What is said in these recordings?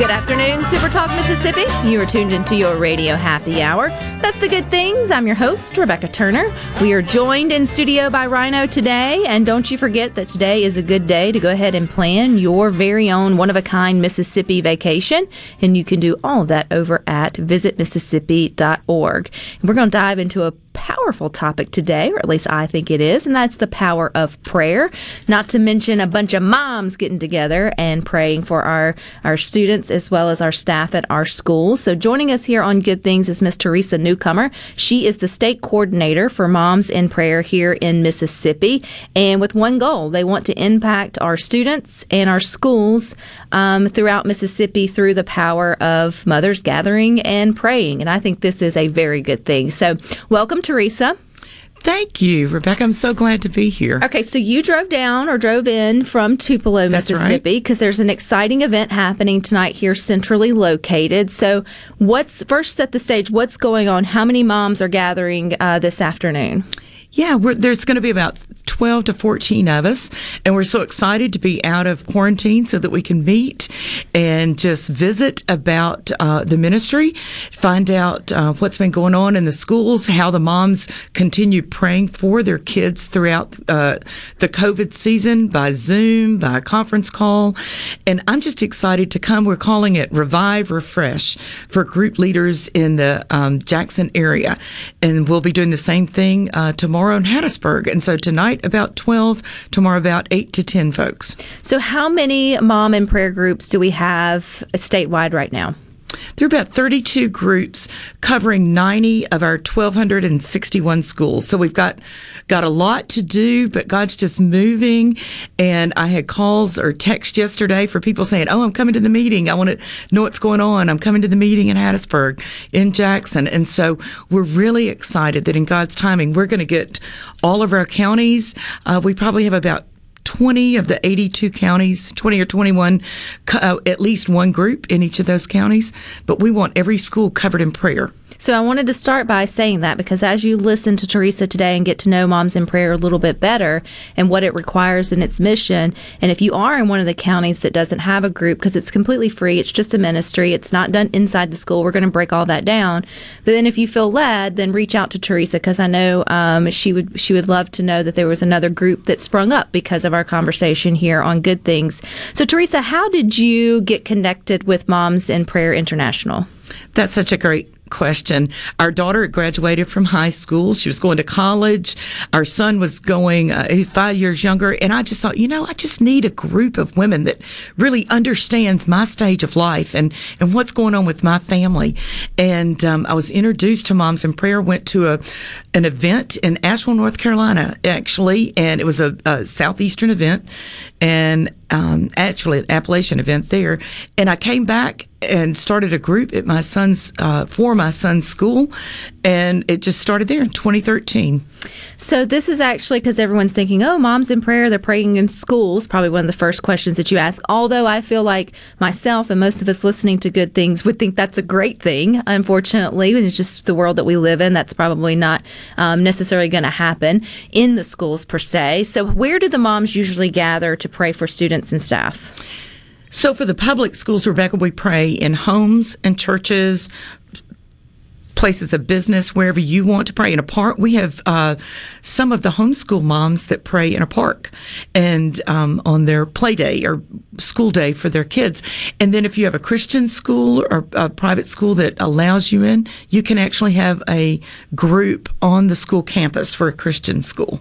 Good afternoon, Super Talk Mississippi. You are tuned into your radio happy hour. That's the good things. I'm your host, Rebecca Turner. We are joined in studio by Rhino today. And don't you forget that today is a good day to go ahead and plan your very own one of a kind Mississippi vacation. And you can do all of that over at visitmississippi.org. We're going to dive into a powerful topic today, or at least I think it is, and that's the power of prayer. Not to mention a bunch of moms getting together and praying for our, our students as well as our staff at our schools. So joining us here on Good Things is Miss Teresa Newcomer. She is the state coordinator for Moms in Prayer here in Mississippi, and with one goal, they want to impact our students and our schools um, throughout Mississippi through the power of mothers gathering and praying. And I think this is a very good thing. So welcome, Teresa. Thank you, Rebecca. I'm so glad to be here. Okay, so you drove down or drove in from Tupelo, That's Mississippi, because there's an exciting event happening tonight here, centrally located. So, what's first set the stage? What's going on? How many moms are gathering uh, this afternoon? Yeah, there's going to be about 12 to 14 of us, and we're so excited to be out of quarantine so that we can meet and just visit about uh, the ministry, find out uh, what's been going on in the schools, how the moms continue praying for their kids throughout uh, the COVID season by Zoom, by conference call. And I'm just excited to come. We're calling it Revive Refresh for group leaders in the um, Jackson area. And we'll be doing the same thing uh, tomorrow in Hattiesburg. And so tonight about 12, tomorrow about 8 to 10 folks. So, how many mom and prayer groups do we have statewide right now? There are about 32 groups covering 90 of our 1,261 schools. So we've got got a lot to do, but God's just moving. And I had calls or text yesterday for people saying, "Oh, I'm coming to the meeting. I want to know what's going on. I'm coming to the meeting in Hattiesburg, in Jackson." And so we're really excited that in God's timing, we're going to get all of our counties. Uh, we probably have about 20 of the 82 counties, 20 or 21, uh, at least one group in each of those counties. But we want every school covered in prayer. So I wanted to start by saying that because as you listen to Teresa today and get to know Moms in Prayer a little bit better and what it requires in its mission, and if you are in one of the counties that doesn't have a group because it's completely free, it's just a ministry, it's not done inside the school, we're going to break all that down. But then if you feel led, then reach out to Teresa because I know um, she would she would love to know that there was another group that sprung up because of our conversation here on Good Things. So Teresa, how did you get connected with Moms in Prayer International? That's such a great question. Our daughter graduated from high school. She was going to college. Our son was going uh, five years younger. And I just thought, you know, I just need a group of women that really understands my stage of life and, and what's going on with my family. And um, I was introduced to Moms in Prayer, went to a an event in Asheville, North Carolina, actually, and it was a, a southeastern event and um, actually an Appalachian event there. And I came back and started a group at my son's uh, for my son's school, and it just started there in 2013. So this is actually because everyone's thinking, "Oh, moms in prayer, they're praying in schools." Probably one of the first questions that you ask. Although I feel like myself and most of us listening to good things would think that's a great thing. Unfortunately, it's just the world that we live in. That's probably not um, necessarily going to happen in the schools per se. So where do the moms usually gather to pray for students and staff? So for the public schools, Rebecca, we pray in homes and churches, places of business, wherever you want to pray. In a park, we have uh, some of the homeschool moms that pray in a park and um, on their play day or school day for their kids. And then if you have a Christian school or a private school that allows you in, you can actually have a group on the school campus for a Christian school.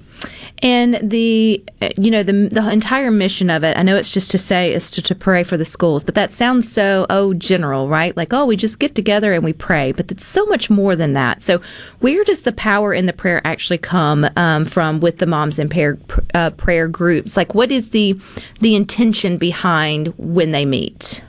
And the, uh, you know, the, the entire mission of it, I know it's just to say is to, to pray for the schools, but that sounds so, oh, general, right? Like, oh, we just get together and we pray, but it's so much more than that. So where does the power in the prayer actually come um, from with the moms and prayer, uh, prayer groups? Like, what is the, the intention behind when they meet?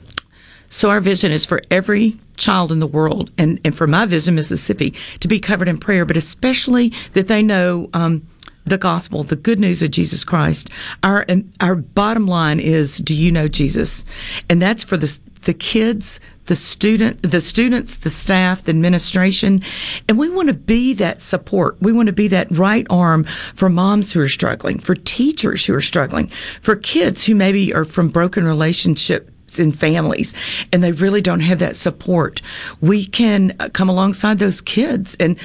So our vision is for every child in the world, and, and for my vision, Mississippi, to be covered in prayer, but especially that they know um, the gospel, the good news of Jesus Christ. Our our bottom line is, do you know Jesus? And that's for the the kids, the student, the students, the staff, the administration, and we want to be that support. We want to be that right arm for moms who are struggling, for teachers who are struggling, for kids who maybe are from broken relationships in families and they really don't have that support. We can come alongside those kids and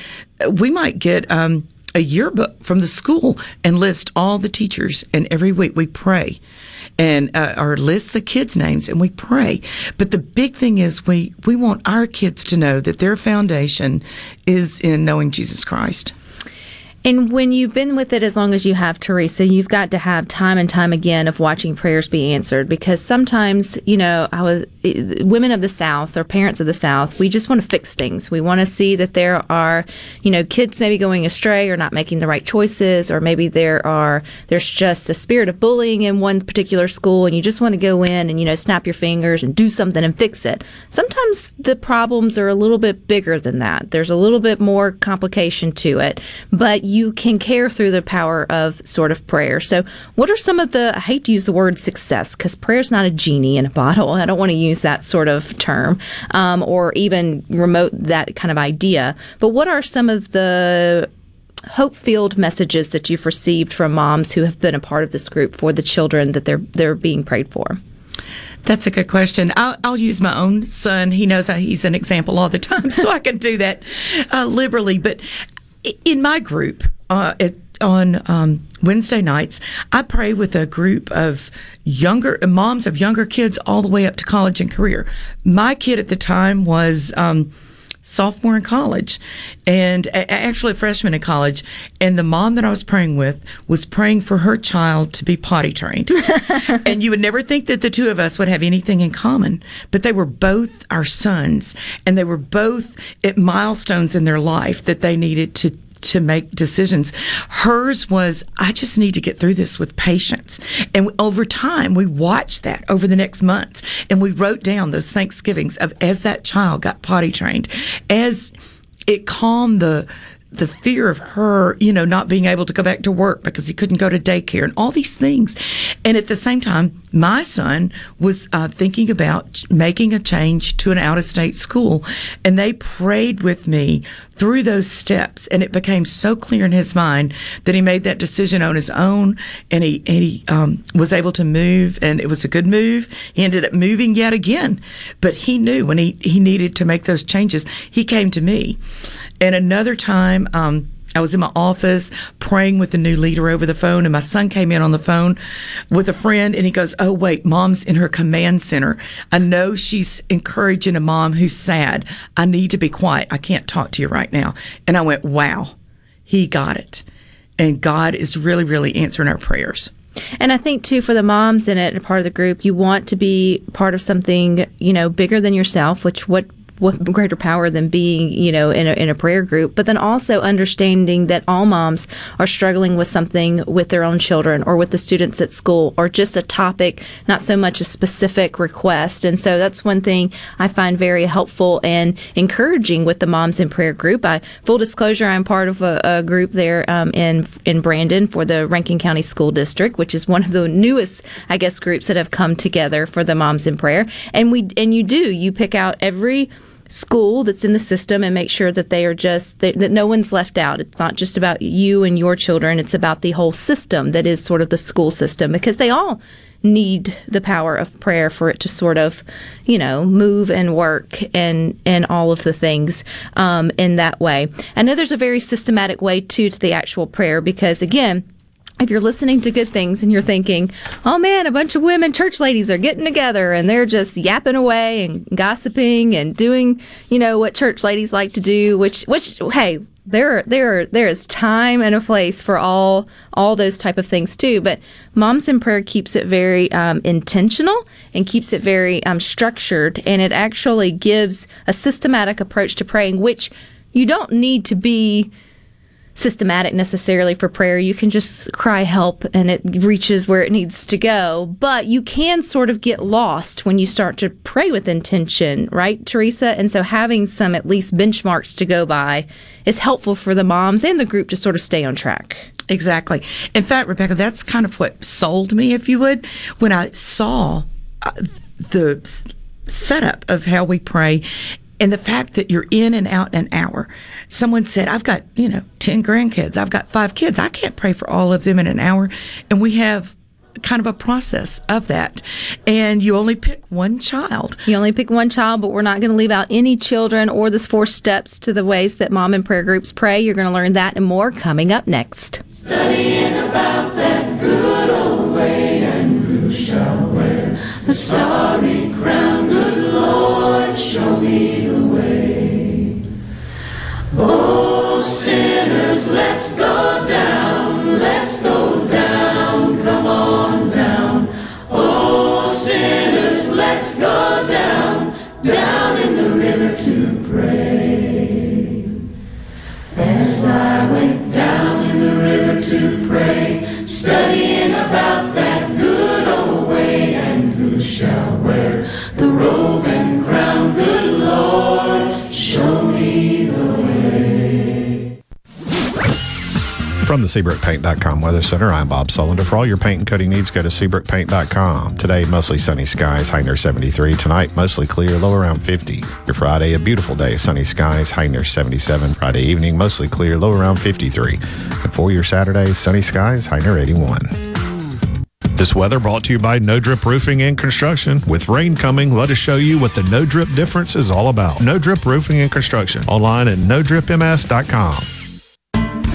we might get um, a yearbook from the school and list all the teachers. And every week we pray and uh, or list the kids names and we pray. But the big thing is we we want our kids to know that their foundation is in knowing Jesus Christ and when you've been with it as long as you have, Teresa, you've got to have time and time again of watching prayers be answered because sometimes, you know, I was eh, women of the South or parents of the South, we just want to fix things. We want to see that there are, you know, kids maybe going astray or not making the right choices, or maybe there are there's just a spirit of bullying in one particular school, and you just want to go in and you know snap your fingers and do something and fix it. Sometimes the problems are a little bit bigger than that. There's a little bit more complication to it, but you you can care through the power of sort of prayer. So, what are some of the, I hate to use the word success because prayer is not a genie in a bottle. I don't want to use that sort of term um, or even remote that kind of idea. But what are some of the hope filled messages that you've received from moms who have been a part of this group for the children that they're they're being prayed for? That's a good question. I'll, I'll, use my own son. He knows he's an example all the time, so I can do that uh, liberally. But in my group uh, it, on um, Wednesday nights, I pray with a group of younger moms of younger kids all the way up to college and career. My kid at the time was. Um, sophomore in college and actually a freshman in college. And the mom that I was praying with was praying for her child to be potty trained. and you would never think that the two of us would have anything in common, but they were both our sons and they were both at milestones in their life that they needed to to make decisions. Hers was, I just need to get through this with patience. And over time, we watched that over the next months and we wrote down those Thanksgivings of as that child got potty trained, as it calmed the, the fear of her, you know, not being able to go back to work because he couldn't go to daycare and all these things. And at the same time, my son was uh, thinking about making a change to an out of state school. And they prayed with me through those steps. And it became so clear in his mind that he made that decision on his own and he, and he um, was able to move. And it was a good move. He ended up moving yet again. But he knew when he, he needed to make those changes, he came to me. And another time, um, I was in my office praying with the new leader over the phone, and my son came in on the phone with a friend, and he goes, "Oh wait, mom's in her command center. I know she's encouraging a mom who's sad. I need to be quiet. I can't talk to you right now." And I went, "Wow, he got it." And God is really, really answering our prayers. And I think too for the moms in it, a part of the group, you want to be part of something, you know, bigger than yourself, which what greater power than being, you know, in a, in a prayer group, but then also understanding that all moms are struggling with something with their own children or with the students at school or just a topic, not so much a specific request. And so that's one thing I find very helpful and encouraging with the moms in prayer group. I, full disclosure, I'm part of a, a group there um, in, in Brandon for the Rankin County School District, which is one of the newest, I guess, groups that have come together for the moms in prayer. And we, and you do, you pick out every school that's in the system and make sure that they are just that, that no one's left out. It's not just about you and your children, it's about the whole system that is sort of the school system because they all need the power of prayer for it to sort of, you know, move and work and and all of the things um, in that way. I know there's a very systematic way too to the actual prayer because again if you're listening to good things and you're thinking, oh man, a bunch of women church ladies are getting together and they're just yapping away and gossiping and doing, you know, what church ladies like to do, which, which, hey, there, there, there is time and a place for all, all those type of things too. But Moms in Prayer keeps it very um, intentional and keeps it very um, structured, and it actually gives a systematic approach to praying, which you don't need to be systematic necessarily for prayer. You can just cry help and it reaches where it needs to go. But you can sort of get lost when you start to pray with intention, right, Teresa? And so having some at least benchmarks to go by is helpful for the moms and the group to sort of stay on track. Exactly. In fact, Rebecca, that's kind of what sold me, if you would, when I saw uh, the setup of how we pray and the fact that you're in and out in an hour. Someone said, I've got, you know, 10 grandkids. I've got five kids. I can't pray for all of them in an hour. And we have kind of a process of that. And you only pick one child. You only pick one child, but we're not going to leave out any children or the four steps to the ways that mom and prayer groups pray. You're going to learn that and more coming up next. the starry crown. Show me the way. Oh, sinners, let's go down, let's go down, come on down. Oh, sinners, let's go down, down in the river to pray. As I went down in the river to pray, studying about that good old way, and who shall wear the robe From the SeabrookPaint.com Weather Center, I'm Bob Sullender. For all your paint and coating needs, go to SeabrookPaint.com. Today, mostly sunny skies, high near 73. Tonight, mostly clear, low around 50. Your Friday, a beautiful day, sunny skies, high near 77. Friday evening, mostly clear, low around 53. And for your Saturday, sunny skies, high near 81. This weather brought to you by No Drip Roofing and Construction. With rain coming, let us show you what the No Drip difference is all about. No Drip Roofing and Construction. Online at NoDripMS.com.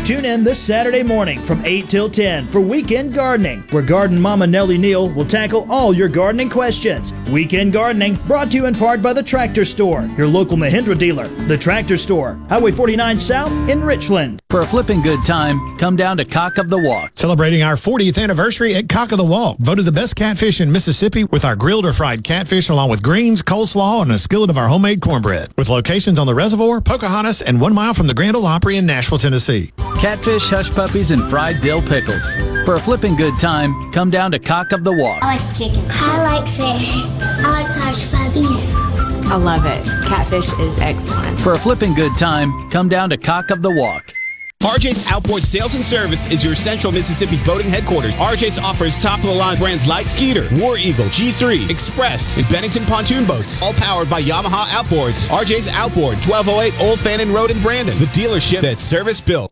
Tune in this Saturday morning from 8 till 10 for Weekend Gardening, where Garden Mama Nellie Neal will tackle all your gardening questions. Weekend Gardening brought to you in part by the Tractor Store, your local Mahindra dealer. The Tractor Store, Highway 49 South in Richland. For a flipping good time, come down to Cock of the Walk. Celebrating our 40th anniversary at Cock of the Walk. Voted the best catfish in Mississippi with our grilled or fried catfish along with greens, coleslaw, and a skillet of our homemade cornbread. With locations on the reservoir, Pocahontas, and one mile from the Grand Ole Opry in Nashville, Tennessee. Catfish, hush puppies, and fried dill pickles. For a flipping good time, come down to Cock of the Walk. I like chicken. I like fish. I like hush puppies. I love it. Catfish is excellent. For a flipping good time, come down to Cock of the Walk. RJ's Outboard Sales and Service is your central Mississippi boating headquarters. RJ's offers top of the line brands like Skeeter, War Eagle, G3, Express, and Bennington pontoon boats, all powered by Yamaha Outboards. RJ's Outboard, 1208 Old Fannin Road in Brandon, the dealership that's service built.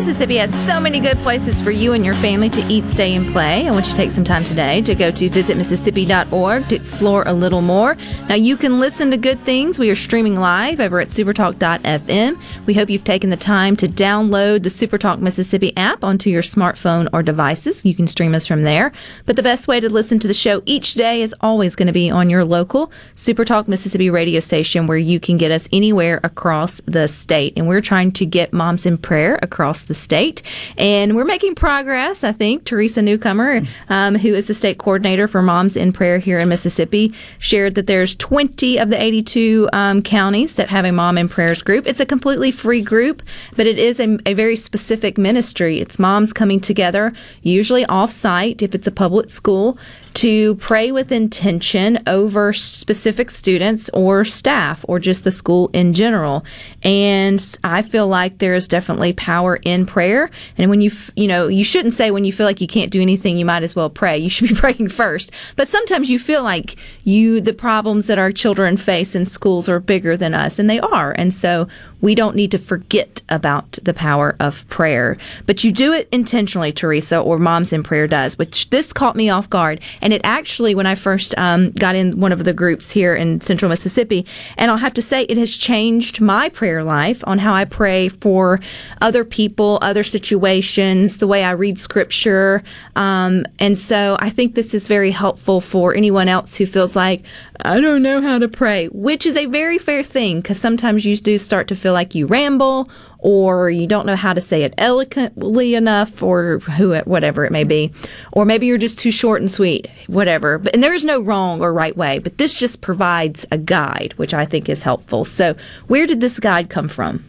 Mississippi has so many good places for you and your family to eat, stay, and play. I want you to take some time today to go to visitmississippi.org to explore a little more. Now, you can listen to good things. We are streaming live over at supertalk.fm. We hope you've taken the time to download the Supertalk Mississippi app onto your smartphone or devices. You can stream us from there. But the best way to listen to the show each day is always going to be on your local Supertalk Mississippi radio station where you can get us anywhere across the state. And we're trying to get Moms in Prayer across state. And we're making progress, I think. Teresa Newcomer, um, who is the state coordinator for Moms in Prayer here in Mississippi, shared that there's 20 of the 82 um, counties that have a Mom in Prayers group. It's a completely free group, but it is a, a very specific ministry. It's moms coming together, usually off site if it's a public school, to pray with intention over specific students or staff or just the school in general. And I feel like there is definitely power in prayer. And when you, you know, you shouldn't say when you feel like you can't do anything, you might as well pray. You should be praying first. But sometimes you feel like you, the problems that our children face in schools are bigger than us, and they are. And so we don't need to forget about the power of prayer. But you do it intentionally, Teresa, or Moms in Prayer does, which this caught me off guard. And it actually, when I first um, got in one of the groups here in central Mississippi, and I'll have to say it has changed my prayer life on how I pray for other people, other situations, the way I read scripture. Um, and so I think this is very helpful for anyone else who feels like, I don't know how to pray, which is a very fair thing because sometimes you do start to feel like you ramble or you don't know how to say it eloquently enough or who whatever it may be. Or maybe you're just too short and sweet whatever. But and there's no wrong or right way but this just provides a guide which i think is helpful. So where did this guide come from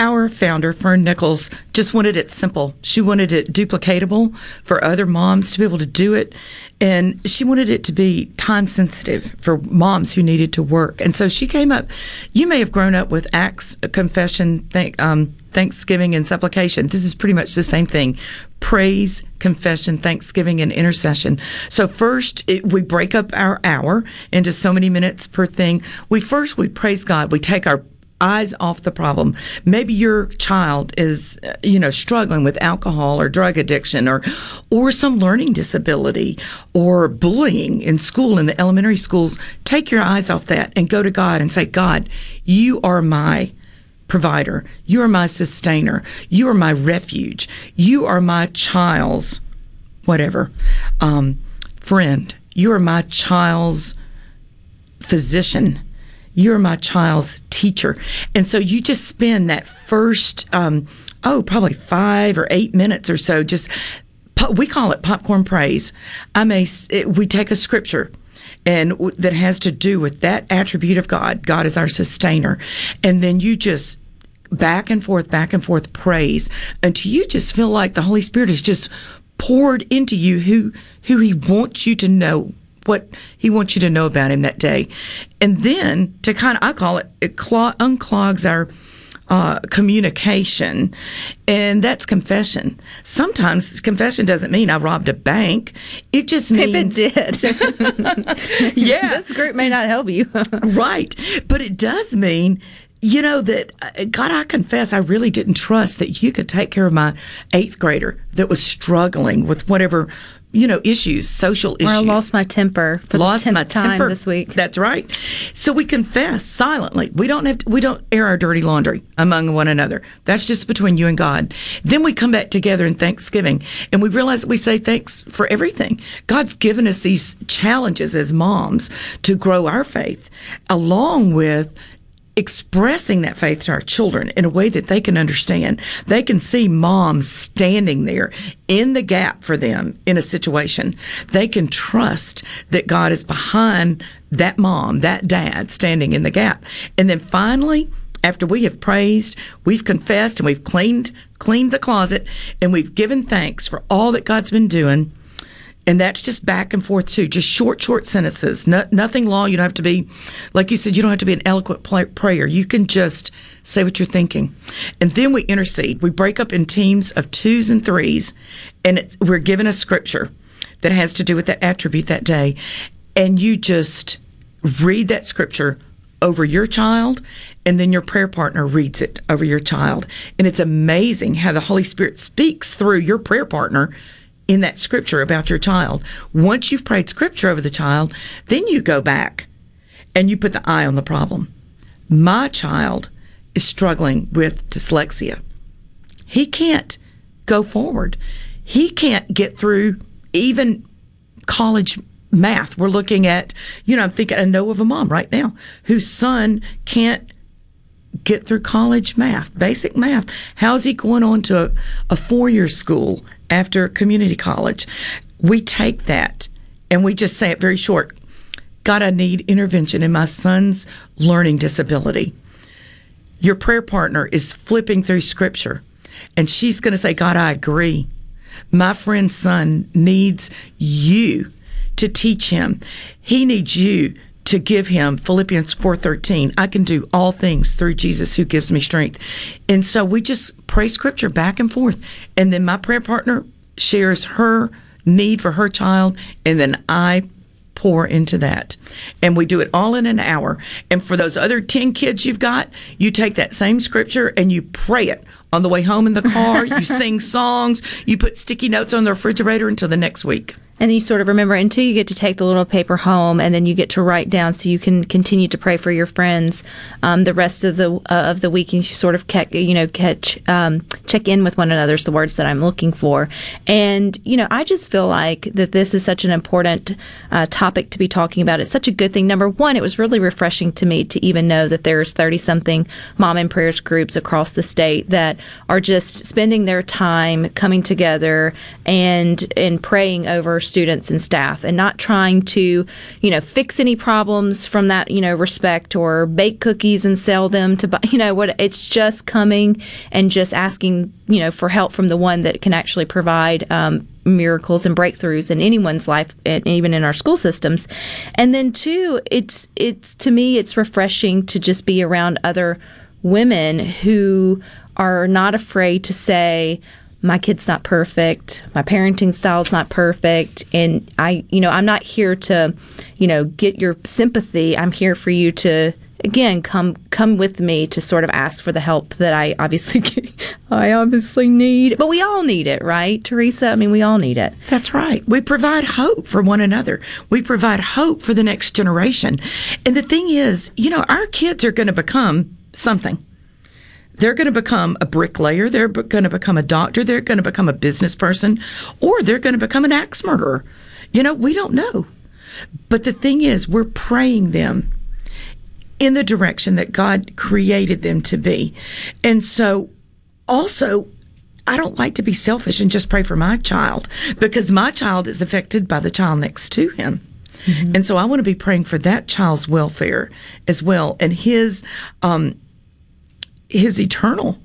our founder, Fern Nichols, just wanted it simple. She wanted it duplicatable for other moms to be able to do it. And she wanted it to be time sensitive for moms who needed to work. And so she came up, you may have grown up with Acts, confession, thank, um, thanksgiving, and supplication. This is pretty much the same thing praise, confession, thanksgiving, and intercession. So first, it, we break up our hour into so many minutes per thing. We first, we praise God. We take our eyes off the problem. Maybe your child is, you know, struggling with alcohol or drug addiction or, or some learning disability or bullying in school in the elementary schools. Take your eyes off that and go to God and say, God, you are my provider. You are my sustainer. You are my refuge. You are my child's whatever um, friend. You are my child's physician you're my child's teacher. And so you just spend that first, um, oh, probably five or eight minutes or so, just we call it popcorn praise. I may, it, we take a scripture and that has to do with that attribute of God. God is our sustainer. And then you just back and forth, back and forth praise until you just feel like the Holy Spirit is just poured into you who, who he wants you to know what he wants you to know about him that day. And then to kind of, I call it, it clog, unclogs our uh, communication, and that's confession. Sometimes confession doesn't mean I robbed a bank. It just means if it did. yeah, this group may not help you. right, but it does mean you know that uh, God, I confess, I really didn't trust that you could take care of my eighth grader that was struggling with whatever you know issues, social issues. Or I lost my temper for lost the my time temper this week. That's right. So we confess silently. We don't have to, we don't air our dirty laundry among one another. That's just between you and God. Then we come back together in Thanksgiving and we realize that we say thanks for everything. God's given us these challenges as moms to grow our faith, along with expressing that faith to our children in a way that they can understand. They can see moms standing there in the gap for them in a situation. They can trust that God is behind that mom, that dad standing in the gap. And then finally, after we have praised, we've confessed, and we've cleaned cleaned the closet, and we've given thanks for all that God's been doing. And that's just back and forth too, just short, short sentences. No, nothing long. You don't have to be, like you said, you don't have to be an eloquent prayer. You can just say what you're thinking, and then we intercede. We break up in teams of twos and threes, and we're given a scripture that has to do with that attribute that day, and you just read that scripture over your child and then your prayer partner reads it over your child and it's amazing how the holy spirit speaks through your prayer partner in that scripture about your child once you've prayed scripture over the child then you go back and you put the eye on the problem my child is struggling with dyslexia he can't go forward he can't get through even college math. We're looking at, you know, I'm thinking, I know of a mom right now whose son can't get through college math, basic math. How's he going on to a, a four year school after community college? We take that and we just say it very short God, I need intervention in my son's learning disability. Your prayer partner is flipping through scripture and she's going to say, God, I agree. My friend's son needs you to teach him. He needs you to give him Philippians 4:13. I can do all things through Jesus who gives me strength. And so we just pray scripture back and forth. And then my prayer partner shares her need for her child and then I pour into that. And we do it all in an hour. And for those other 10 kids you've got, you take that same scripture and you pray it on the way home in the car. you sing songs, you put sticky notes on the refrigerator until the next week. And then you sort of remember until you get to take the little paper home and then you get to write down so you can continue to pray for your friends um, the rest of the uh, of the week and you sort of catch, you know catch um, check in with one another is the words that I'm looking for. And you know I just feel like that this is such an important uh, topic to be talking about. It's such a good thing. Number one it was really refreshing to me to even know that there's 30 something mom and prayers groups across the state that are just spending their time coming together and and praying over students and staff and not trying to, you know, fix any problems from that, you know, respect or bake cookies and sell them to, buy, you know, what it's just coming and just asking, you know, for help from the one that can actually provide, um, miracles and breakthroughs in anyone's life and even in our school systems. And then two it's it's to me it's refreshing to just be around other women who are not afraid to say my kid's not perfect. My parenting style's not perfect. And i you know i'm not here to you know get your sympathy. I'm here for you to again come come with me to sort of ask for the help that i obviously i obviously need. But we all need it right teresa? I mean we all need it. That's right. We provide hope for one another. We provide hope for the next generation. And the thing is you know our kids are going to become something they're going to become a bricklayer. They're going to become a doctor. They're going to become a business person, or they're going to become an axe murderer. You know, we don't know. But the thing is, we're praying them in the direction that God created them to be. And so, also, I don't like to be selfish and just pray for my child because my child is affected by the child next to him. Mm-hmm. And so I want to be praying for that child's welfare as well and his um, his eternal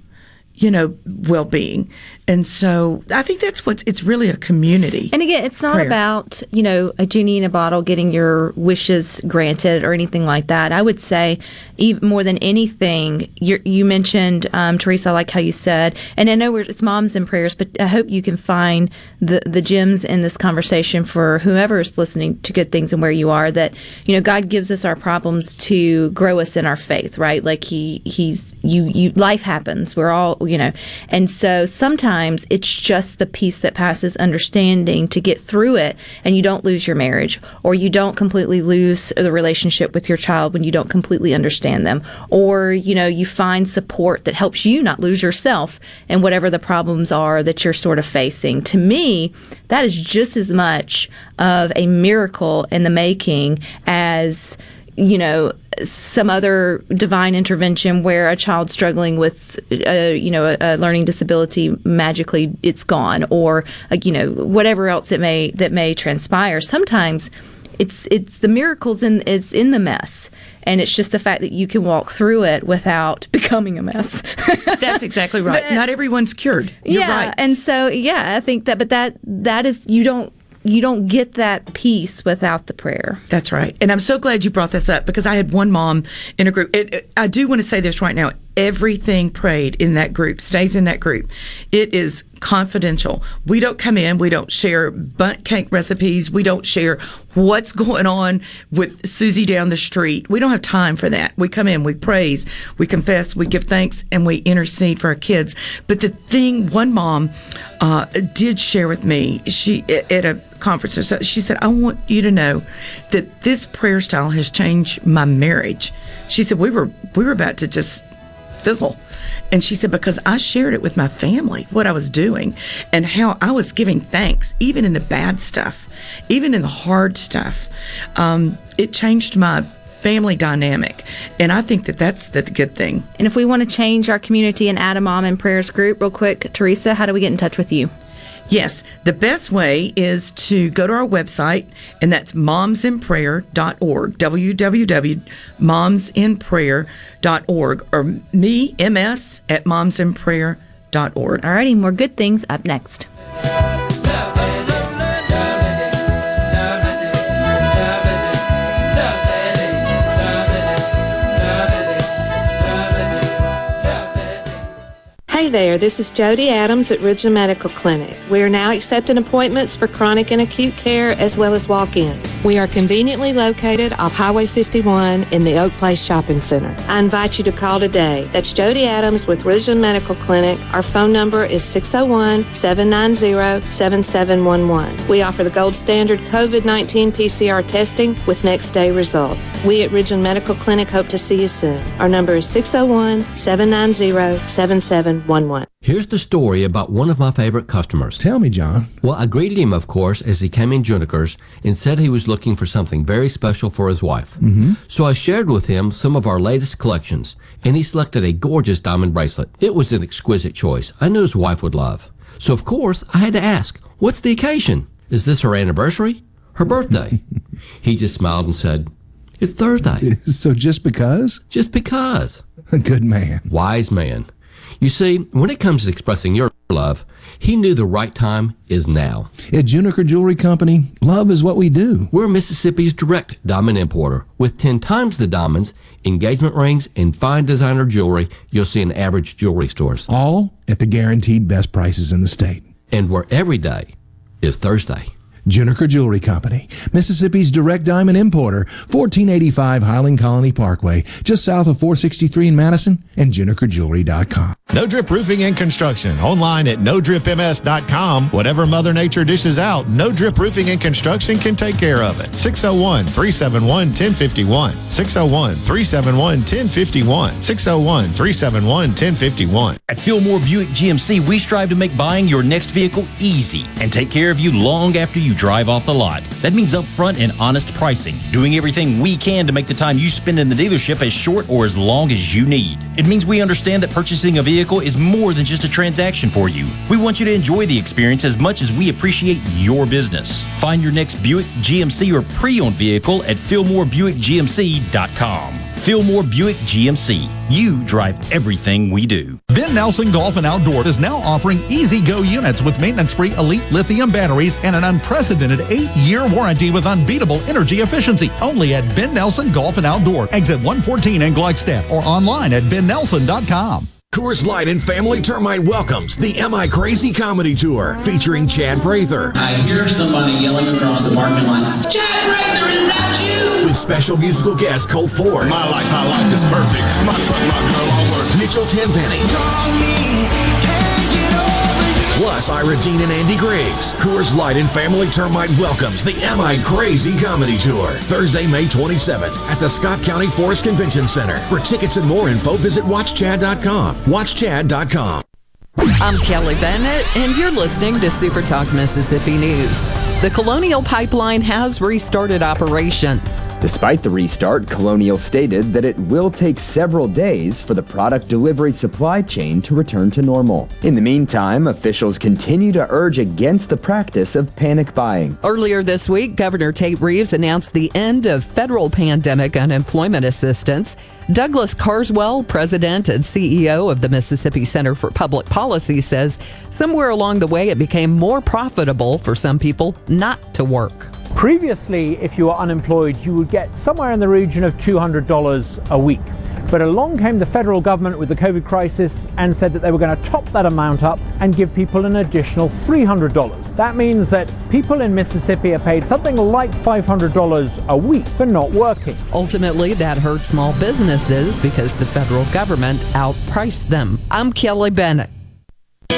you know well-being and so i think that's what's it's really a community and again it's not prayer. about you know a genie in a bottle getting your wishes granted or anything like that i would say even more than anything you mentioned um, teresa i like how you said and i know it's moms and prayers but i hope you can find the the gems in this conversation for whoever is listening to good things and where you are that you know god gives us our problems to grow us in our faith right like he he's you you life happens we're all you know. And so sometimes it's just the peace that passes understanding to get through it and you don't lose your marriage or you don't completely lose the relationship with your child when you don't completely understand them or you know you find support that helps you not lose yourself and whatever the problems are that you're sort of facing. To me, that is just as much of a miracle in the making as you know some other divine intervention where a child struggling with a, uh, you know a, a, learning disability magically it's gone or uh, you know whatever else it may that may transpire sometimes it's it's the miracles in it's in the mess, and it's just the fact that you can walk through it without becoming a mess. That's exactly right. But- Not everyone's cured. You're yeah, right. and so yeah, I think that, but that that is you don't you don't get that peace without the prayer. That's right. And I'm so glad you brought this up because I had one mom in a group. It, it- I do want to say this right now. Everything prayed in that group stays in that group. It is confidential. We don't come in, we don't share Bundt cake recipes, we don't share what's going on with Susie down the street. We don't have time for that. We come in, we praise, we confess, we give thanks, and we intercede for our kids. But the thing one mom uh, did share with me, she at a conference, she said, "I want you to know that this prayer style has changed my marriage." She said, "We were we were about to just fizzle." And she said, because I shared it with my family, what I was doing and how I was giving thanks, even in the bad stuff, even in the hard stuff. Um, it changed my family dynamic. And I think that that's the good thing. And if we want to change our community and add a mom in prayers group, real quick, Teresa, how do we get in touch with you? Yes, the best way is to go to our website, and that's momsinprayer.org, www.momsinprayer.org, or me, ms, at momsinprayer.org. Alrighty, more good things up next. Hey there, this is Jody Adams at Ridgeland Medical Clinic. We are now accepting appointments for chronic and acute care as well as walk-ins. We are conveniently located off Highway 51 in the Oak Place Shopping Center. I invite you to call today. That's Jody Adams with Ridgeland Medical Clinic. Our phone number is 601-790-7711. We offer the gold standard COVID-19 PCR testing with next day results. We at Ridgeland Medical Clinic hope to see you soon. Our number is 601-790-7711. Here's the story about one of my favorite customers. Tell me, John. Well, I greeted him, of course, as he came in Juniker's and said he was looking for something very special for his wife. Mm-hmm. So I shared with him some of our latest collections, and he selected a gorgeous diamond bracelet. It was an exquisite choice I knew his wife would love. So, of course, I had to ask, what's the occasion? Is this her anniversary? Her birthday? he just smiled and said, it's Thursday. So just because? Just because. A good man. Wise man. You see, when it comes to expressing your love, he knew the right time is now. At Juniker Jewelry Company, love is what we do. We're Mississippi's direct diamond importer with 10 times the diamonds, engagement rings, and fine designer jewelry you'll see in average jewelry stores. All at the guaranteed best prices in the state. And where every day is Thursday. Juniker Jewelry Company, Mississippi's direct diamond importer, 1485 Highland Colony Parkway, just south of 463 in Madison, and junikerjewelry.com. No Drip Roofing and Construction. Online at nodripms.com. Whatever Mother Nature dishes out, No Drip Roofing and Construction can take care of it. 601 371 1051. 601 371 1051. 601 371 1051. At Fillmore Buick GMC, we strive to make buying your next vehicle easy and take care of you long after you drive off the lot. That means upfront and honest pricing, doing everything we can to make the time you spend in the dealership as short or as long as you need. It means we understand that purchasing a vehicle is more than just a transaction for you. We want you to enjoy the experience as much as we appreciate your business. Find your next Buick, GMC, or pre owned vehicle at FillmoreBuickGMC.com. Fillmore Buick GMC. You drive everything we do. Ben Nelson Golf and Outdoor is now offering easy go units with maintenance free elite lithium batteries and an unprecedented eight year warranty with unbeatable energy efficiency. Only at Ben Nelson Golf and Outdoor, exit 114 in Gluckstadt or online at bennelson.com. Coors Light and Family Termite welcomes the Am I Crazy Comedy Tour featuring Chad Prather. I hear somebody yelling across the parking lot, Chad Prather, is that you? With special musical guest Colt Ford. My life, my life is perfect. My truck, my girl, all work. Mitchell Tenpenny. Plus Ira Dean and Andy Griggs. Coors Light and Family Termite welcomes the Am I Crazy Comedy Tour. Thursday, May 27th at the Scott County Forest Convention Center. For tickets and more info, visit watchchad.com. Watchchad.com. I'm Kelly Bennett, and you're listening to Super Talk Mississippi News. The Colonial Pipeline has restarted operations. Despite the restart, Colonial stated that it will take several days for the product delivery supply chain to return to normal. In the meantime, officials continue to urge against the practice of panic buying. Earlier this week, Governor Tate Reeves announced the end of federal pandemic unemployment assistance. Douglas Carswell, president and CEO of the Mississippi Center for Public Policy, says somewhere along the way it became more profitable for some people not to work. Previously, if you were unemployed, you would get somewhere in the region of $200 a week. But along came the federal government with the COVID crisis and said that they were going to top that amount up and give people an additional $300. That means that people in Mississippi are paid something like $500 a week for not working. Ultimately, that hurt small businesses because the federal government outpriced them. I'm Kelly Bennett.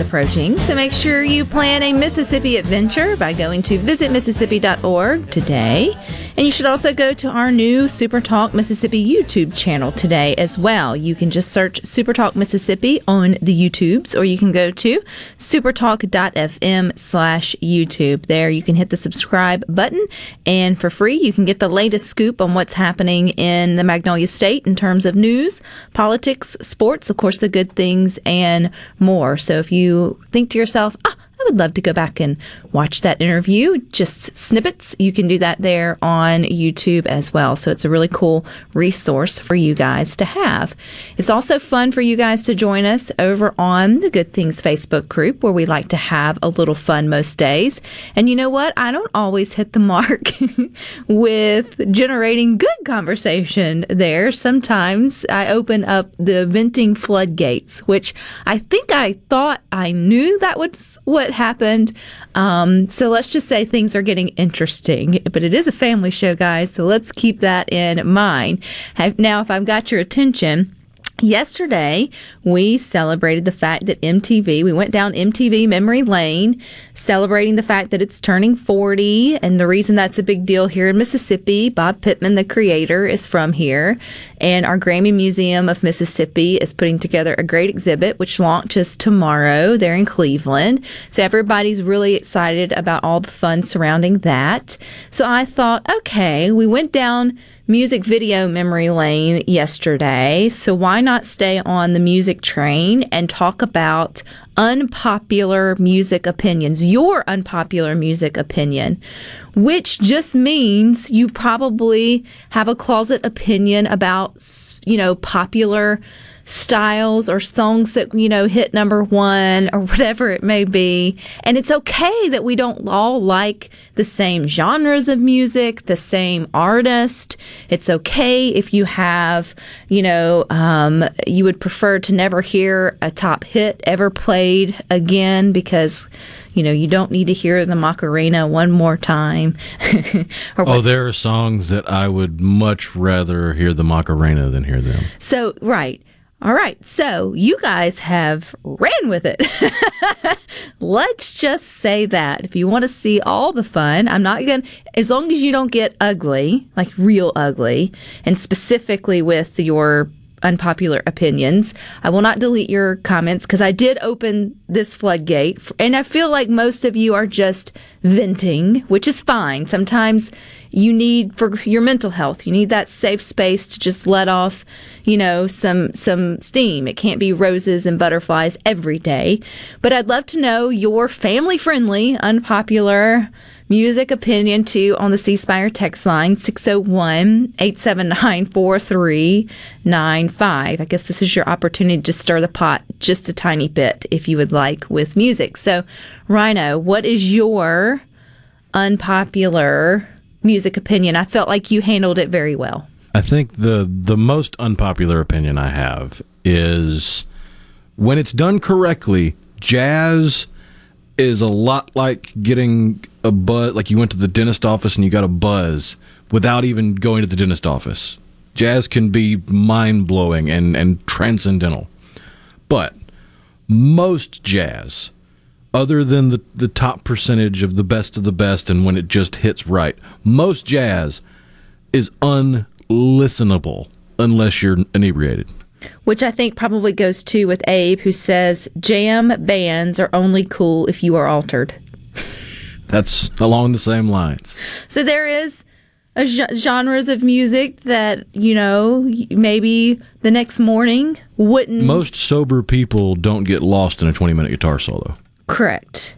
Approaching, so make sure you plan a Mississippi adventure by going to visitmississippi.org today. And you should also go to our new Super Talk Mississippi YouTube channel today as well. You can just search Super Talk Mississippi on the YouTubes, or you can go to supertalk.fm slash YouTube. There you can hit the subscribe button, and for free, you can get the latest scoop on what's happening in the Magnolia State in terms of news, politics, sports, of course, the good things, and more. So if you think to yourself, ah, would love to go back and watch that interview, just snippets. You can do that there on YouTube as well. So it's a really cool resource for you guys to have. It's also fun for you guys to join us over on the Good Things Facebook group where we like to have a little fun most days. And you know what? I don't always hit the mark with generating good conversation there. Sometimes I open up the venting floodgates, which I think I thought I knew that was what happened. Um, so let's just say things are getting interesting, but it is a family show, guys. So let's keep that in mind. Now, if I've got your attention, Yesterday, we celebrated the fact that MTV, we went down MTV memory lane, celebrating the fact that it's turning 40. And the reason that's a big deal here in Mississippi, Bob Pittman, the creator, is from here. And our Grammy Museum of Mississippi is putting together a great exhibit, which launches tomorrow there in Cleveland. So everybody's really excited about all the fun surrounding that. So I thought, okay, we went down music video memory lane yesterday. So why not stay on the music train and talk about unpopular music opinions, your unpopular music opinion, which just means you probably have a closet opinion about, you know, popular styles or songs that, you know, hit number one or whatever it may be. And it's okay that we don't all like the same genres of music, the same artist. It's okay if you have, you know, um, you would prefer to never hear a top hit ever played again because, you know, you don't need to hear the Macarena one more time. or Oh, there are songs that I would much rather hear the Macarena than hear them. So, right. All right. So, you guys have ran with it. Let's just say that. If you want to see all the fun, I'm not going to, as long as you don't get ugly, like real ugly, and specifically with your unpopular opinions, I will not delete your comments because I did open this floodgate. And I feel like most of you are just venting, which is fine. Sometimes you need for your mental health, you need that safe space to just let off, you know, some some steam. It can't be roses and butterflies every day. But I'd love to know your family friendly, unpopular music opinion too on the C Spire text line 601 879 4395. I guess this is your opportunity to stir the pot just a tiny bit if you would like with music. So, Rhino, what is your unpopular music opinion? I felt like you handled it very well. I think the the most unpopular opinion I have is when it's done correctly, jazz is a lot like getting a buzz like you went to the dentist office and you got a buzz without even going to the dentist office. Jazz can be mind-blowing and and transcendental. But most jazz other than the, the top percentage of the best of the best and when it just hits right. Most jazz is unlistenable unless you're inebriated. Which I think probably goes to with Abe, who says jam bands are only cool if you are altered. That's along the same lines. So there is a genres of music that you know maybe the next morning wouldn't Most sober people don't get lost in a 20 minute guitar solo. Correct.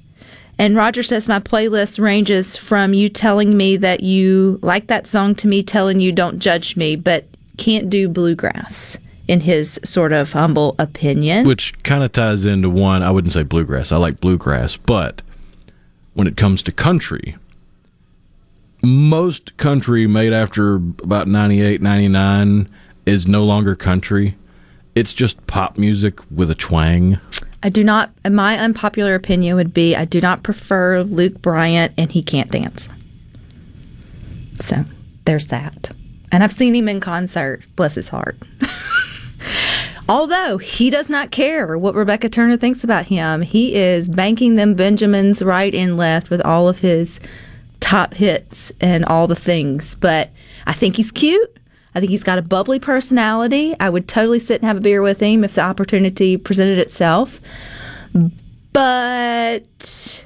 And Roger says my playlist ranges from you telling me that you like that song to me telling you don't judge me, but can't do bluegrass, in his sort of humble opinion. Which kind of ties into one, I wouldn't say bluegrass. I like bluegrass, but when it comes to country, most country made after about 98, 99 is no longer country. It's just pop music with a twang. I do not, my unpopular opinion would be I do not prefer Luke Bryant and he can't dance. So there's that. And I've seen him in concert, bless his heart. Although he does not care what Rebecca Turner thinks about him, he is banking them Benjamins right and left with all of his top hits and all the things. But I think he's cute. I think he's got a bubbly personality. I would totally sit and have a beer with him if the opportunity presented itself. But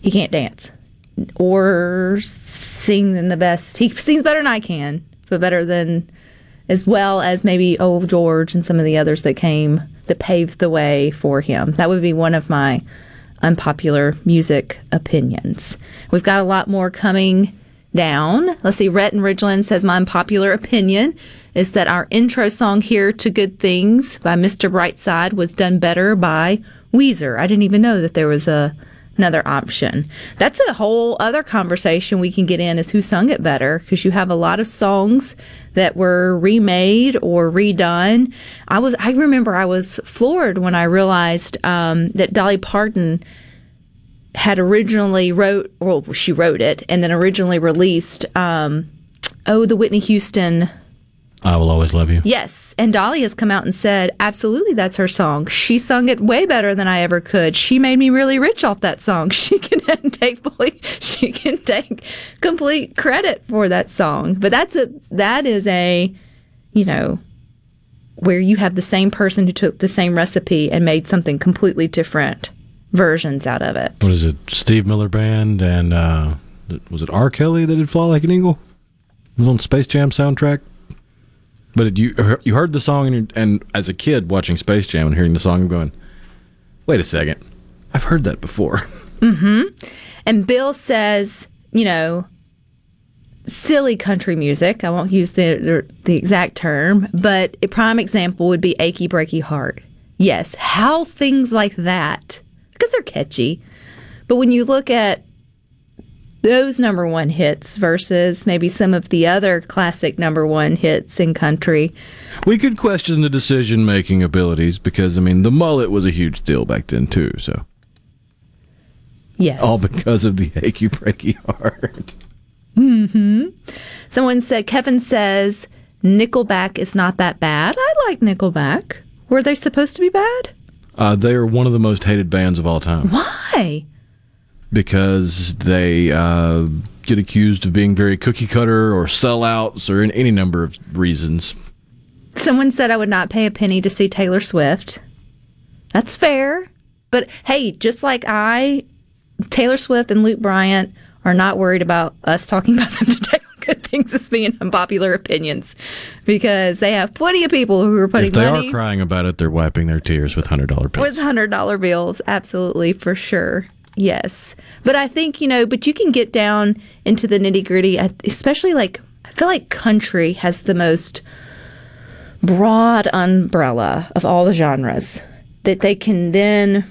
he can't dance or sing in the best. He sings better than I can, but better than as well as maybe old George and some of the others that came that paved the way for him. That would be one of my unpopular music opinions. We've got a lot more coming down. Let's see. Rhett and Ridgeland says my unpopular opinion is that our intro song here to Good Things by Mr. Brightside was done better by Weezer. I didn't even know that there was a another option. That's a whole other conversation we can get in is who sung it better because you have a lot of songs that were remade or redone. I was I remember I was floored when I realized um, that Dolly Parton had originally wrote well she wrote it and then originally released um, oh the Whitney Houston I will always love you. Yes, and Dolly has come out and said, absolutely, that's her song. She sung it way better than I ever could. She made me really rich off that song. She can take fully, she can take complete credit for that song. But that's a that is a, you know, where you have the same person who took the same recipe and made something completely different versions out of it. What is it? Steve Miller Band and uh, was it R. Kelly that did "Fly Like an Eagle"? It was on Space Jam soundtrack. But you you heard the song and, and as a kid watching Space Jam and hearing the song, I'm going, wait a second, I've heard that before. Mm-hmm. And Bill says, you know, silly country music. I won't use the, the, the exact term, but a prime example would be Achy Breaky Heart. Yes, how things like that, because they're catchy. But when you look at those number one hits versus maybe some of the other classic number one hits in country, We could question the decision making abilities because, I mean, the mullet was a huge deal back then, too, so. yes. All because of the achy breaky heart. hmm Someone said, Kevin says, Nickelback is not that bad. I like Nickelback. Were they supposed to be bad? Uh, they are one of the most hated bands of all time Why? because they uh, get accused of being very cookie cutter or sellouts or in any number of reasons. Someone said I would not pay a penny to see Taylor Swift. That's fair. But hey, just like I, Taylor Swift and Luke Bryant are not worried about us talking about them today things as being unpopular opinions because they have plenty of people who are putting if they money are crying about it, they're wiping their tears with hundred dollar bills. with hundred dollar bills. Absolutely, for sure. Yes, but I think you know. But you can get down into the nitty gritty, especially like I feel like country has the most broad umbrella of all the genres that they can then,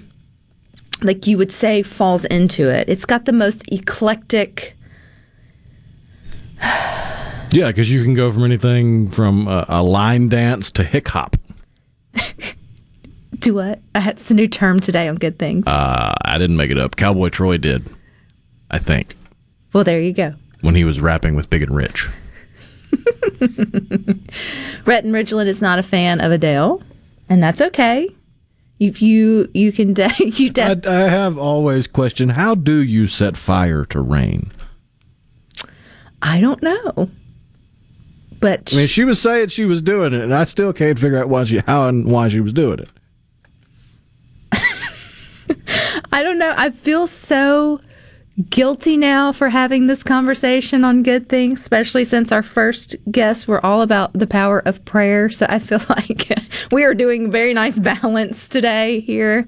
like you would say, falls into it. It's got the most eclectic. Yeah, because you can go from anything from a, a line dance to hick hop. Do what? I had it's a new term today on good things. Uh, I didn't make it up. Cowboy Troy did, I think, Well, there you go. when he was rapping with Big and Rich. Rhett and Ridgeland is not a fan of Adele, and that's okay. If you you can de- you de- I, I have always questioned how do you set fire to rain? I don't know, but I mean, she was saying she was doing it, and I still can't figure out why she how and why she was doing it. I don't know. I feel so guilty now for having this conversation on good things, especially since our first guests were all about the power of prayer. So I feel like we are doing very nice balance today here.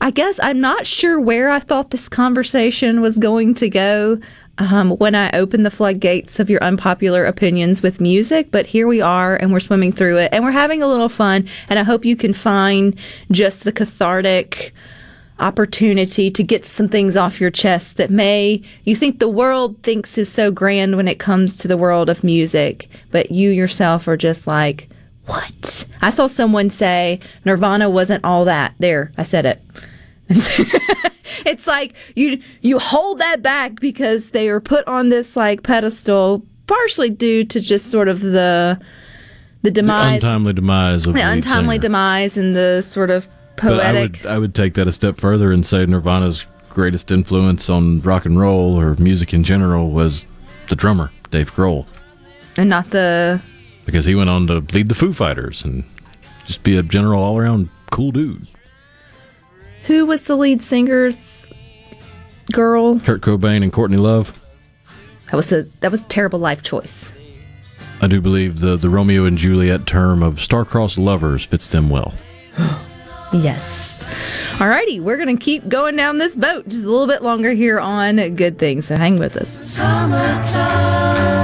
I guess I'm not sure where I thought this conversation was going to go um, when I opened the floodgates of your unpopular opinions with music, but here we are and we're swimming through it and we're having a little fun. And I hope you can find just the cathartic opportunity to get some things off your chest that may you think the world thinks is so grand when it comes to the world of music, but you yourself are just like, what? I saw someone say Nirvana wasn't all that. There, I said it. it's like you you hold that back because they are put on this like pedestal partially due to just sort of the the demise the untimely demise of the untimely singer. demise and the sort of But I poetic would I would take that a step further and say Nirvana's greatest influence on rock and roll or music in general was the drummer Dave Grohl and not the because he went on to lead the Foo Fighters and just be a general all around cool dude. Who was the lead singer's girl? Kurt Cobain and Courtney Love. that was a that was a terrible life choice. I do believe the the Romeo and Juliet term of star-crossed lovers fits them well. yes. Alrighty we're gonna keep going down this boat just a little bit longer here on good things so hang with us. Summertime,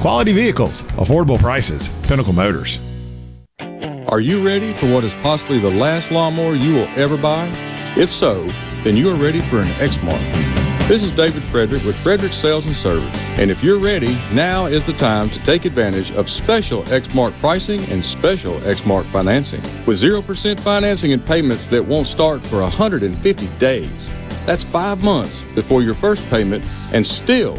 Quality vehicles, affordable prices, Pinnacle Motors. Are you ready for what is possibly the last lawnmower you will ever buy? If so, then you are ready for an Exmark. This is David Frederick with Frederick Sales and Service. And if you're ready, now is the time to take advantage of special Exmark pricing and special Exmark financing. With 0% financing and payments that won't start for 150 days. That's five months before your first payment and still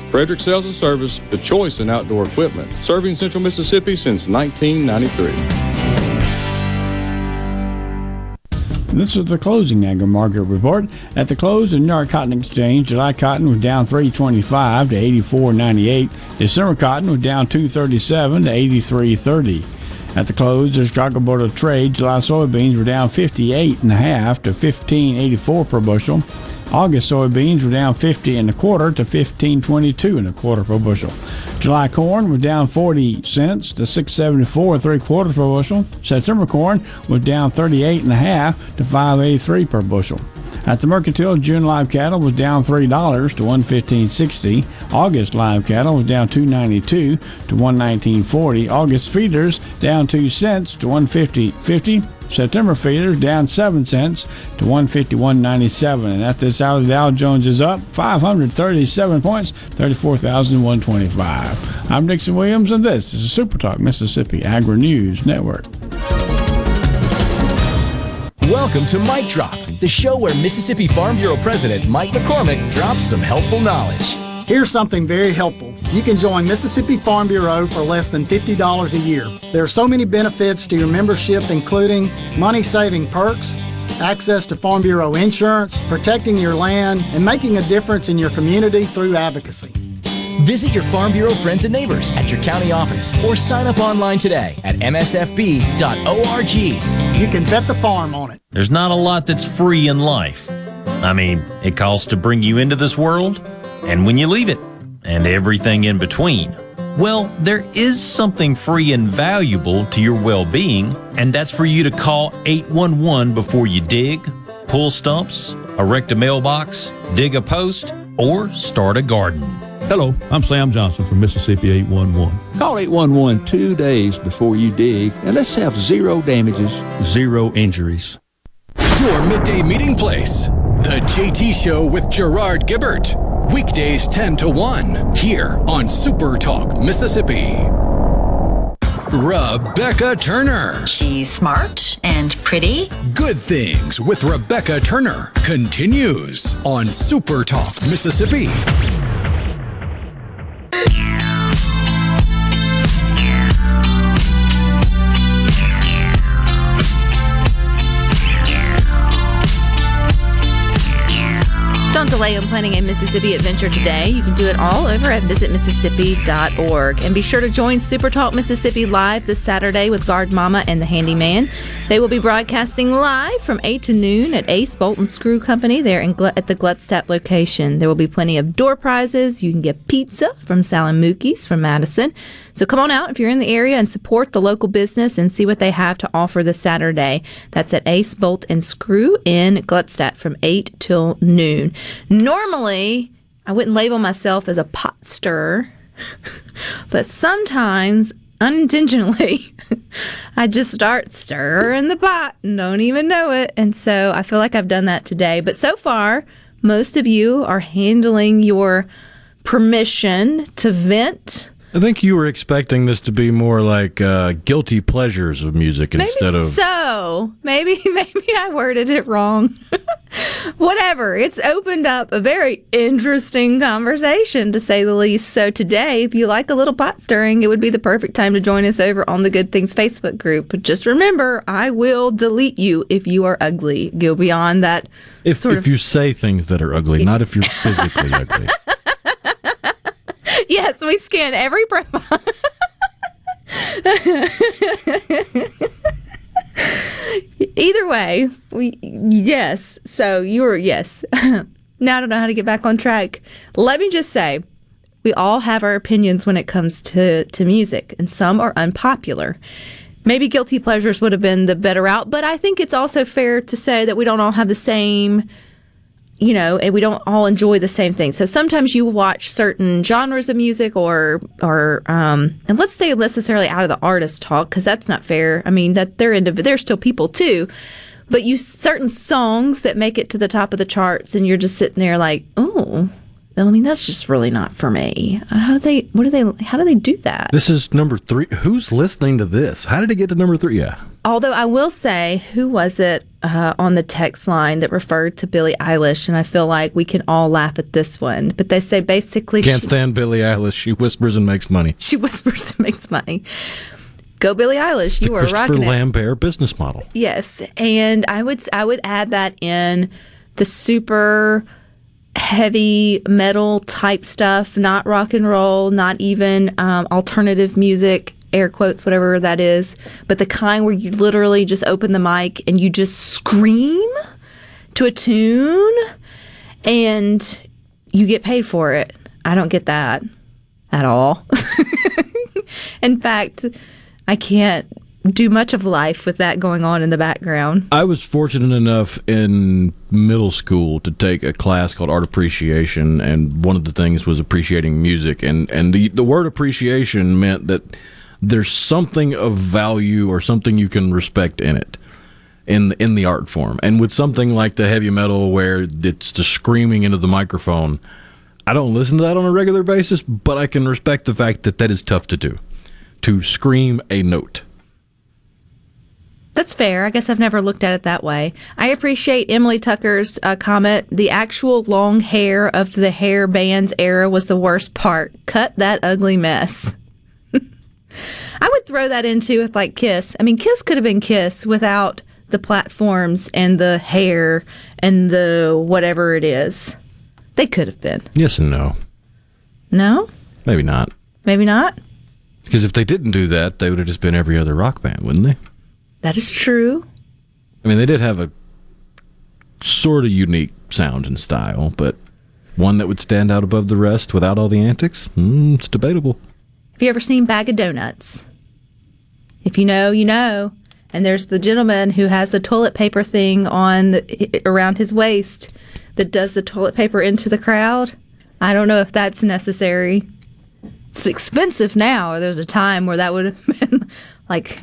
Frederick Sales and Service, the choice in outdoor equipment, serving Central Mississippi since 1993. This is the closing agri market report. At the close of New York Cotton Exchange, July cotton was down 325 to 84.98. December cotton was down 237 to 83.30. At the close, of the Chicago Board of Trade, July soybeans were down 58 and a half to 15.84 per bushel. August soybeans were down 50 and a quarter to 15.22 and a quarter per bushel. July corn was down 40 cents to 6.74 and three quarters per bushel. September corn was down 38 and a half to 5.83 per bushel. At the Mercantile, June live cattle was down three dollars to one fifteen sixty. August live cattle was down two ninety two to one nineteen forty. August feeders down two cents to one fifty fifty. September feeders down 7 cents to 151.97. And at this hour, the Dow Jones is up 537 points, 34,125. I'm Dixon Williams, and this is the Super Talk Mississippi Agri News Network. Welcome to Mike Drop, the show where Mississippi Farm Bureau President Mike McCormick drops some helpful knowledge. Here's something very helpful. You can join Mississippi Farm Bureau for less than $50 a year. There are so many benefits to your membership, including money saving perks, access to Farm Bureau insurance, protecting your land, and making a difference in your community through advocacy. Visit your Farm Bureau friends and neighbors at your county office or sign up online today at msfb.org. You can bet the farm on it. There's not a lot that's free in life. I mean, it costs to bring you into this world and when you leave it, and everything in between. Well, there is something free and valuable to your well being, and that's for you to call 811 before you dig, pull stumps, erect a mailbox, dig a post, or start a garden. Hello, I'm Sam Johnson from Mississippi 811. Call 811 two days before you dig, and let's have zero damages, zero injuries. Your midday meeting place. The JT Show with Gerard Gibert. Weekdays 10 to 1 here on Super Talk Mississippi. Rebecca Turner. She's smart and pretty. Good Things with Rebecca Turner continues on Super Talk Mississippi. Delay on planning a Mississippi adventure today. You can do it all over at visitmississippi.org. And be sure to join Super Talk Mississippi live this Saturday with Guard Mama and the Handyman. They will be broadcasting live from 8 to noon at Ace Bolt and Screw Company there in at the Gluckstadt location. There will be plenty of door prizes. You can get pizza from Salamukis from Madison. So come on out if you're in the area and support the local business and see what they have to offer this Saturday. That's at Ace Bolt and Screw in Gluckstadt from 8 till noon. Normally, I wouldn't label myself as a pot stirrer, but sometimes unintentionally, I just start stirring the pot and don't even know it. And so I feel like I've done that today. But so far, most of you are handling your permission to vent I think you were expecting this to be more like uh, guilty pleasures of music Maybe instead of. so. Maybe maybe I worded it wrong. Whatever. It's opened up a very interesting conversation to say the least. So today, if you like a little pot stirring, it would be the perfect time to join us over on the Good Things Facebook group. But just remember, I will delete you if you are ugly. Go beyond that If, sort if of you say things that are ugly, not if you're physically ugly. Every profile. Either way, we yes. So you were yes. now I don't know how to get back on track. Let me just say, we all have our opinions when it comes to to music, and some are unpopular. Maybe guilty pleasures would have been the better out, but I think it's also fair to say that we don't all have the same you know, and we don't all enjoy the same thing. So sometimes you watch certain genres of music or, or, um, and let's say necessarily out of the artist talk, because that's not fair. I mean, that they're indiv- they're still people too. But you, certain songs that make it to the top of the charts and you're just sitting there like, oh, I mean, that's just really not for me. How do they, what do they, how do they do that? This is number three. Who's listening to this? How did it get to number three? Yeah. Although I will say, who was it uh, on the text line that referred to Billie Eilish? And I feel like we can all laugh at this one. But they say basically, Can't she, stand Billie Eilish. She whispers and makes money. she whispers and makes money. Go Billie Eilish, you are Christopher rocking it. Lambert business model. Yes, and I would I would add that in the super heavy metal type stuff, not rock and roll, not even um, alternative music, air quotes, whatever that is, but the kind where you literally just open the mic and you just scream to a tune and you get paid for it. I don't get that at all. in fact, I can't do much of life with that going on in the background. I was fortunate enough in middle school to take a class called art appreciation, and one of the things was appreciating music. and And the the word appreciation meant that there's something of value or something you can respect in it. In, in the art form and with something like the heavy metal where it's the screaming into the microphone i don't listen to that on a regular basis but i can respect the fact that that is tough to do to scream a note That's fair. I guess I've never looked at it that way. I appreciate Emily Tucker's uh, comment. The actual long hair of the hair bands era was the worst part. Cut that ugly mess. I would throw that into with like Kiss. I mean, Kiss could have been Kiss without the platforms and the hair and the whatever it is. They could have been. yes and no No? maybe not Maybe not? because if they didn't do that they would have just been every other rock band wouldn't they That is true. I mean, they did have a sort of unique sound and style, but one that would stand out above the rest without all the antics? Mm, it's debatable. Have you ever seen Bag of Donuts? If you know, you know. And there's the gentleman who has the toilet paper thing on the, around his waist that does the toilet paper into the crowd. I don't know if that's necessary. It's expensive now. There's a time where that would have been like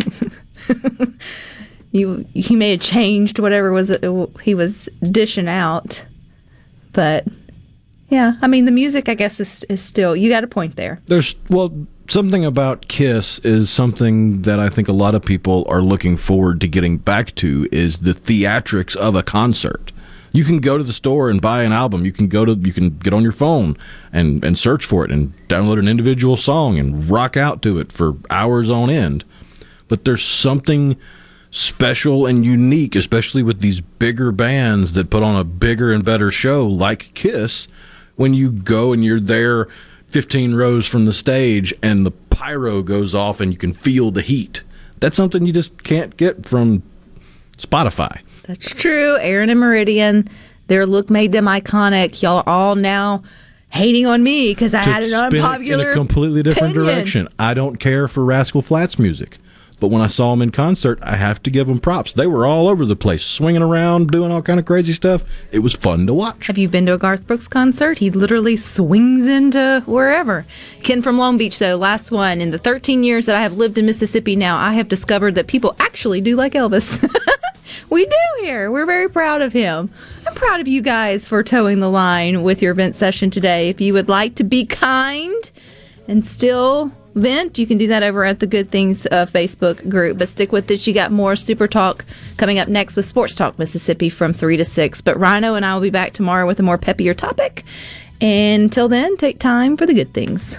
you. He may have changed whatever was he was dishing out, but yeah, I mean the music. I guess is is still. You got a point there. There's, well, something about Kiss is something that I think a lot of people are looking forward to getting back to is the theatrics of a concert. You can go to the store and buy an album. You can go to you can get on your phone and and search for it and download an individual song and rock out to it for hours on end. But there's something special and unique, especially with these bigger bands that put on a bigger and better show like Kiss, when you go and you're there 15 rows from the stage and the pyro goes off and you can feel the heat. That's something you just can't get from Spotify. That's true. Aaron and Meridian, their look made them iconic. Y'all are all now hating on me because I had an spin it unpopular in a completely different opinion. direction. I don't care for Rascal Flatts music, but when I saw them in concert, I have to give them props. They were all over the place, swinging around, doing all kind of crazy stuff. It was fun to watch. Have you been to a Garth Brooks concert? He literally swings into wherever. Ken from Long Beach, though, last one. In the 13 years that I have lived in Mississippi now, I have discovered that people actually do like Elvis. we do here. We're very proud of him. I'm proud of you guys for toeing the line with your vent session today. If you would like to be kind and still vent, you can do that over at the Good Things uh, Facebook group. But stick with it. You got more Super Talk coming up next with Sports Talk Mississippi from 3 to 6. But Rhino and I will be back tomorrow with a more peppier topic. And until then, take time for the good things.